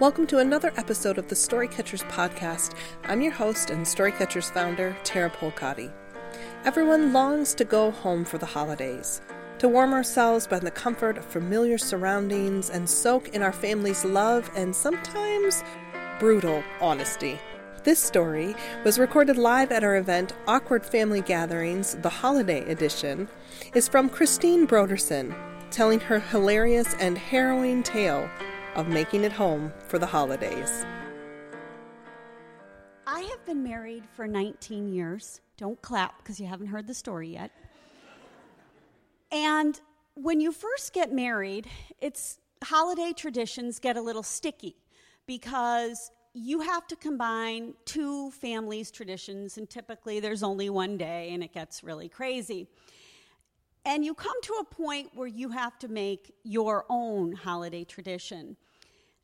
Welcome to another episode of the Storycatchers podcast. I'm your host and Storycatchers founder, Tara Polcotti. Everyone longs to go home for the holidays, to warm ourselves by the comfort of familiar surroundings and soak in our family's love and sometimes brutal honesty. This story was recorded live at our event, Awkward Family Gatherings, the Holiday Edition, is from Christine Broderson, telling her hilarious and harrowing tale of making it home for the holidays. I have been married for 19 years. Don't clap because you haven't heard the story yet. And when you first get married, it's holiday traditions get a little sticky because you have to combine two families' traditions, and typically there's only one day, and it gets really crazy. And you come to a point where you have to make your own holiday tradition.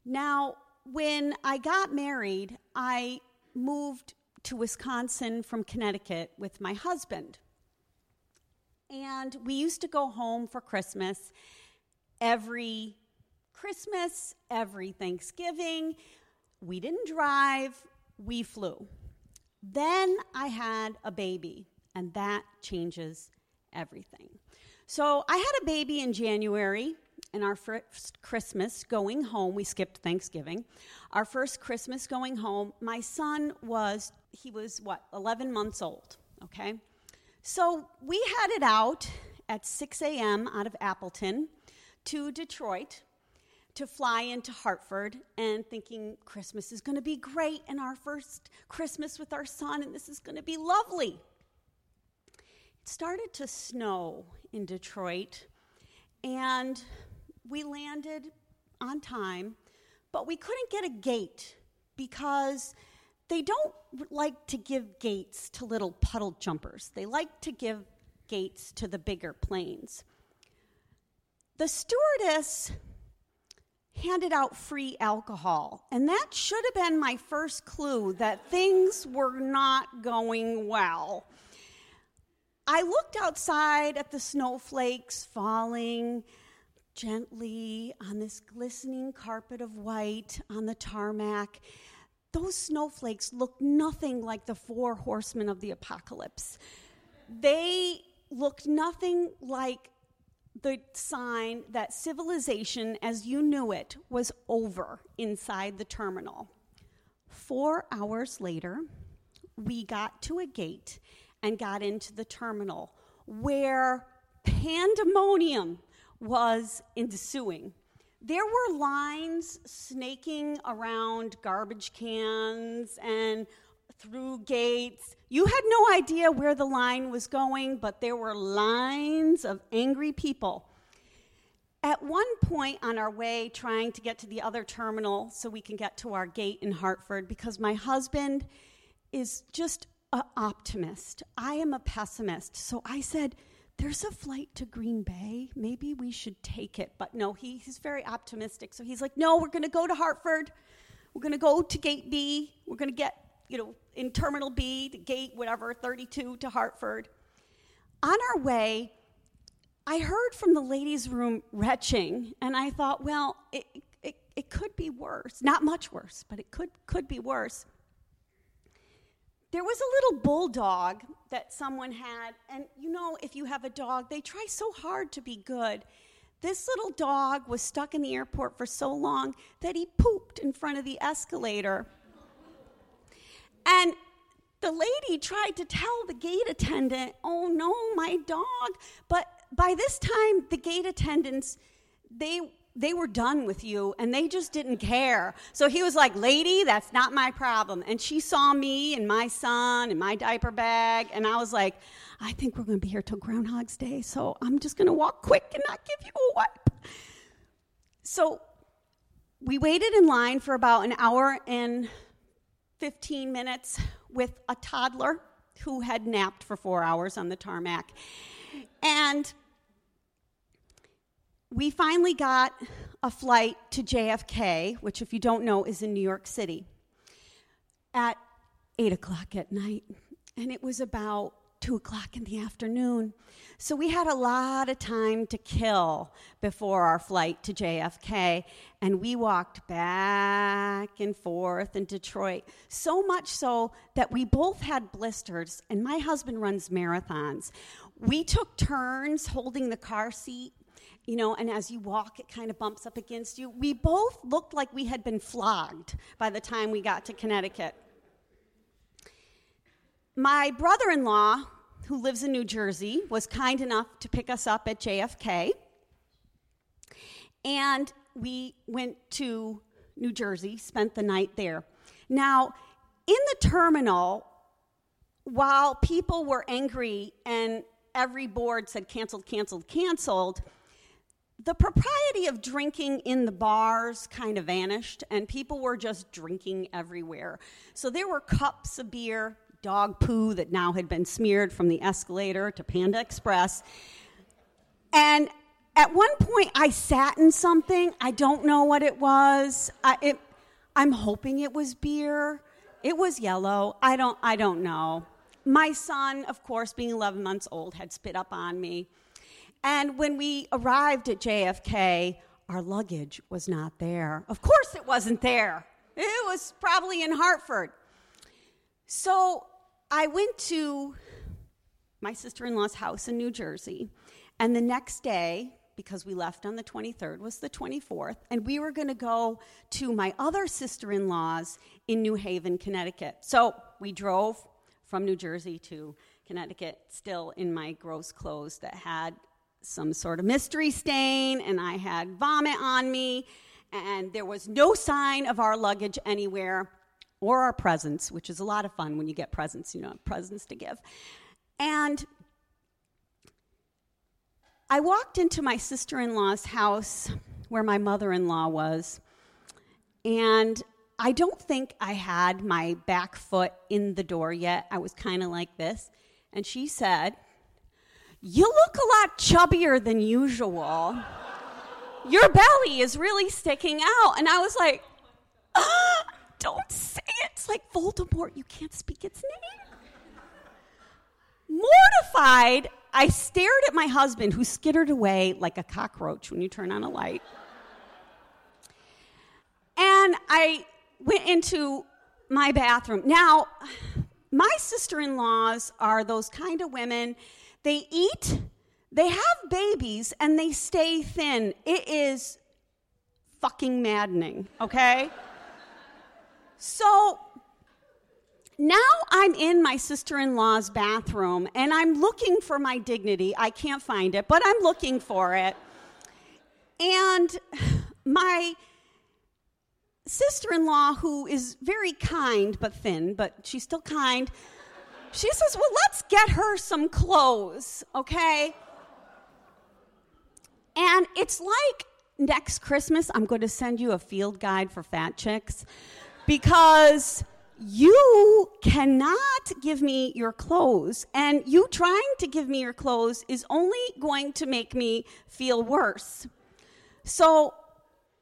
Now, when I got married, I moved to Wisconsin from Connecticut with my husband. And we used to go home for Christmas every Christmas, every Thanksgiving. We didn't drive, we flew. Then I had a baby, and that changes everything. So I had a baby in January, and our first Christmas going home, we skipped Thanksgiving. Our first Christmas going home, my son was, he was what, 11 months old, okay? So we headed out at 6 a.m. out of Appleton to Detroit to fly into Hartford and thinking Christmas is going to be great and our first Christmas with our son and this is going to be lovely. Started to snow in Detroit and we landed on time, but we couldn't get a gate because they don't like to give gates to little puddle jumpers. They like to give gates to the bigger planes. The stewardess handed out free alcohol. And that should have been my first clue that things were not going well. I looked outside at the snowflakes falling gently on this glistening carpet of white on the tarmac. Those snowflakes looked nothing like the four horsemen of the apocalypse. They looked nothing like the sign that civilization as you knew it was over inside the terminal. Four hours later, we got to a gate and got into the terminal where pandemonium was ensuing. There were lines snaking around garbage cans and through gates. You had no idea where the line was going, but there were lines of angry people. At one point on our way, trying to get to the other terminal so we can get to our gate in Hartford, because my husband is just an optimist. I am a pessimist. So I said, There's a flight to Green Bay. Maybe we should take it. But no, he, he's very optimistic. So he's like, No, we're going to go to Hartford. We're going to go to gate B. We're going to get you know, in Terminal B, to gate whatever, 32 to Hartford. On our way, I heard from the ladies' room retching, and I thought, well, it, it, it could be worse. Not much worse, but it could, could be worse. There was a little bulldog that someone had, and you know, if you have a dog, they try so hard to be good. This little dog was stuck in the airport for so long that he pooped in front of the escalator. And the lady tried to tell the gate attendant, oh no, my dog. But by this time, the gate attendants, they they were done with you and they just didn't care. So he was like, Lady, that's not my problem. And she saw me and my son and my diaper bag, and I was like, I think we're gonna be here till Groundhog's Day, so I'm just gonna walk quick and not give you a wipe. So we waited in line for about an hour and 15 minutes with a toddler who had napped for four hours on the tarmac. And we finally got a flight to JFK, which, if you don't know, is in New York City, at 8 o'clock at night. And it was about two o'clock in the afternoon. So we had a lot of time to kill before our flight to JFK, and we walked back and forth in Detroit. So much so that we both had blisters, and my husband runs marathons. We took turns holding the car seat. You know, and as you walk, it kind of bumps up against you. We both looked like we had been flogged by the time we got to Connecticut. My brother in law, who lives in New Jersey, was kind enough to pick us up at JFK. And we went to New Jersey, spent the night there. Now, in the terminal, while people were angry and every board said canceled, canceled, canceled, the propriety of drinking in the bars kind of vanished, and people were just drinking everywhere. So there were cups of beer, dog poo that now had been smeared from the escalator to Panda Express. And at one point, I sat in something. I don't know what it was. I, it, I'm hoping it was beer. It was yellow. I don't, I don't know. My son, of course, being 11 months old, had spit up on me. And when we arrived at JFK, our luggage was not there. Of course, it wasn't there. It was probably in Hartford. So I went to my sister in law's house in New Jersey, and the next day, because we left on the 23rd, was the 24th, and we were going to go to my other sister in law's in New Haven, Connecticut. So we drove from New Jersey to Connecticut, still in my gross clothes that had some sort of mystery stain, and I had vomit on me, and there was no sign of our luggage anywhere or our presents, which is a lot of fun when you get presents, you know, presents to give. And I walked into my sister in law's house where my mother in law was, and I don't think I had my back foot in the door yet. I was kind of like this. And she said, You look a lot chubbier than usual. Your belly is really sticking out. And I was like, ah, Don't say it. It's like Voldemort. You can't speak its name. Mortified, I stared at my husband, who skittered away like a cockroach when you turn on a light. And I went into my bathroom. Now, my sister in laws are those kind of women, they eat, they have babies, and they stay thin. It is fucking maddening, okay? So now I'm in my sister in law's bathroom and I'm looking for my dignity. I can't find it, but I'm looking for it. And my sister in law, who is very kind but thin, but she's still kind, she says, Well, let's get her some clothes, okay? And it's like next Christmas, I'm going to send you a field guide for fat chicks because you cannot give me your clothes, and you trying to give me your clothes is only going to make me feel worse. So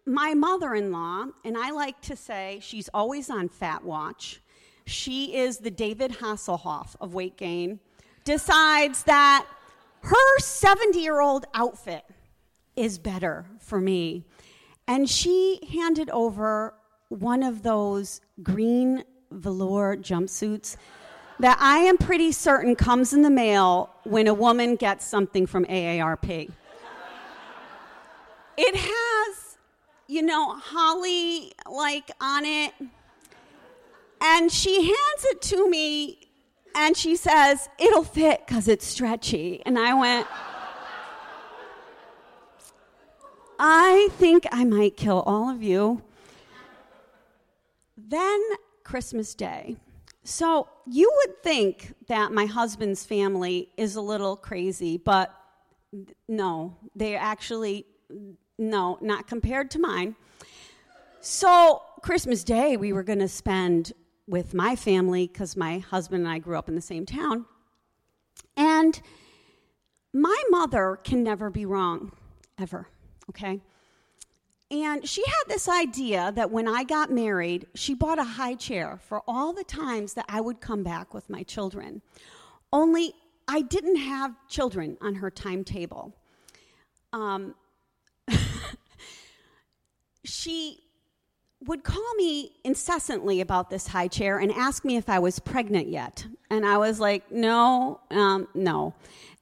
my mother in law, and I like to say she's always on fat watch, she is the David Hasselhoff of weight gain, decides that her 70 year old outfit is better for me. And she handed over one of those green velour jumpsuits that I am pretty certain comes in the mail when a woman gets something from AARP. It has you know, holly like on it. And she hands it to me and she says, It'll fit because it's stretchy. And I went, I think I might kill all of you. Then Christmas Day. So you would think that my husband's family is a little crazy, but no, they actually no, not compared to mine. So, Christmas Day, we were going to spend with my family because my husband and I grew up in the same town. And my mother can never be wrong, ever, okay? And she had this idea that when I got married, she bought a high chair for all the times that I would come back with my children. Only I didn't have children on her timetable. Um, she would call me incessantly about this high chair and ask me if I was pregnant yet. And I was like, no, um, no.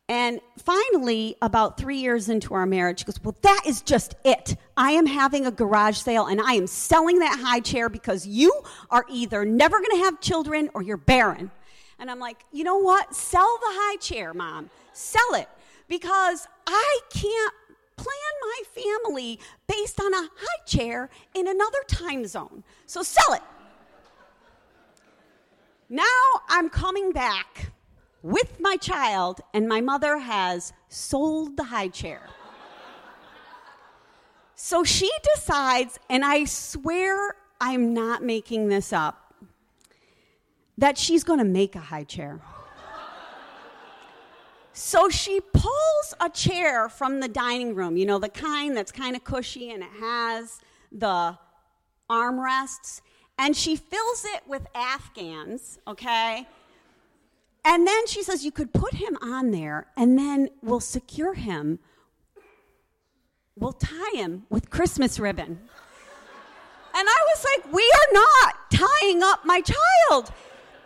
And finally, about three years into our marriage, she goes, Well, that is just it. I am having a garage sale and I am selling that high chair because you are either never going to have children or you're barren. And I'm like, You know what? Sell the high chair, mom. Sell it because I can't plan my family based on a high chair in another time zone. So sell it. Now I'm coming back with my child, and my mother has sold the high chair. so she decides, and I swear I'm not making this up, that she's to make a high chair. So she pulls a chair from the dining room, you know, the kind that's kind of cushy and it has the armrests, and she fills it with Afghans, okay? And then she says, You could put him on there, and then we'll secure him. We'll tie him with Christmas ribbon. And I was like, We are not tying up my child.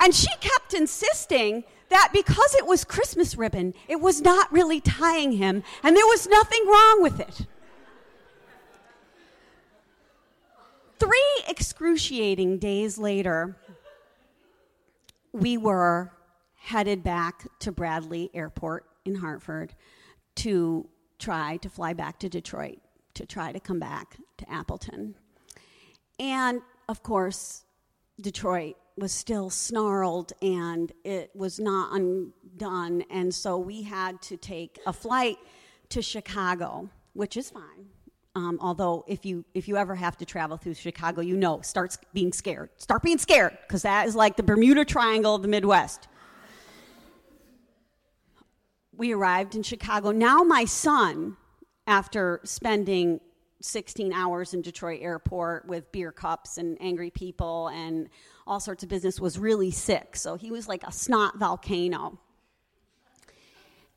And she kept insisting that because it was Christmas ribbon, it was not really tying him, and there was nothing wrong with it. Three excruciating days later, we were headed back to Bradley Airport in Hartford to try to fly back to Detroit, to try to come back to Appleton. And of course, Detroit was still snarled and it was not undone. And so we had to take a flight to Chicago, which is fine. Um, although if you if you ever have to travel through Chicago, you know, start being scared. Start being scared because that is like the Bermuda Triangle of the Midwest we arrived in Chicago. Now, my son, after spending 16 hours in Detroit airport with beer cups and angry people and all sorts of business, was really sick. So he was like a snot volcano.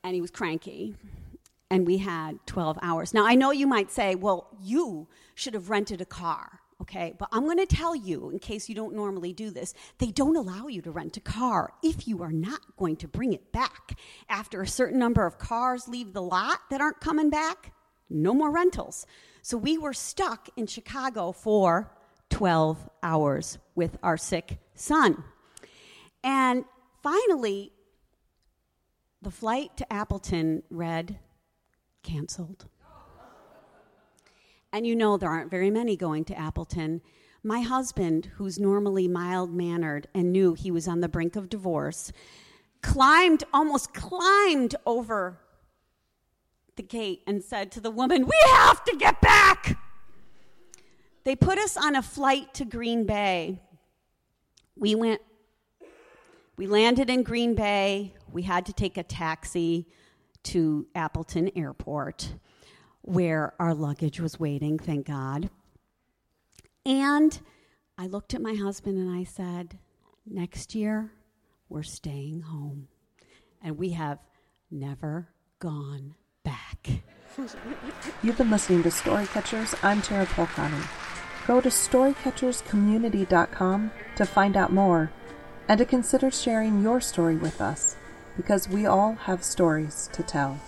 And he was cranky. And we had 12 hours. Now, I know you might say, well, you should have rented a car okay? But I'm going to tell you, in case you don't normally do this, they don't allow you to rent a car if you are not going to bring it back. After a certain number of cars leave the lot that aren't coming back, no more rentals. So we were stuck in Chicago for 12 hours with our sick son. And finally, the flight to Appleton read canceled and you know there aren't very many going to Appleton. My husband, who's normally mild mannered and knew he was on the brink of divorce, climbed, almost climbed over the gate and said to the woman, We have to get back. They put us on a flight to Green Bay. We went, we landed in Green Bay. We had to take a taxi to Appleton Airport where our luggage was waiting, thank God. And I looked at my husband and I said, Next year, we're staying home. And we have never gone. You've been listening to Story Catchers. I'm Tara Polcani. Go to storycatcherscommunity.com to find out more and to consider sharing your story with us because we all have stories to tell.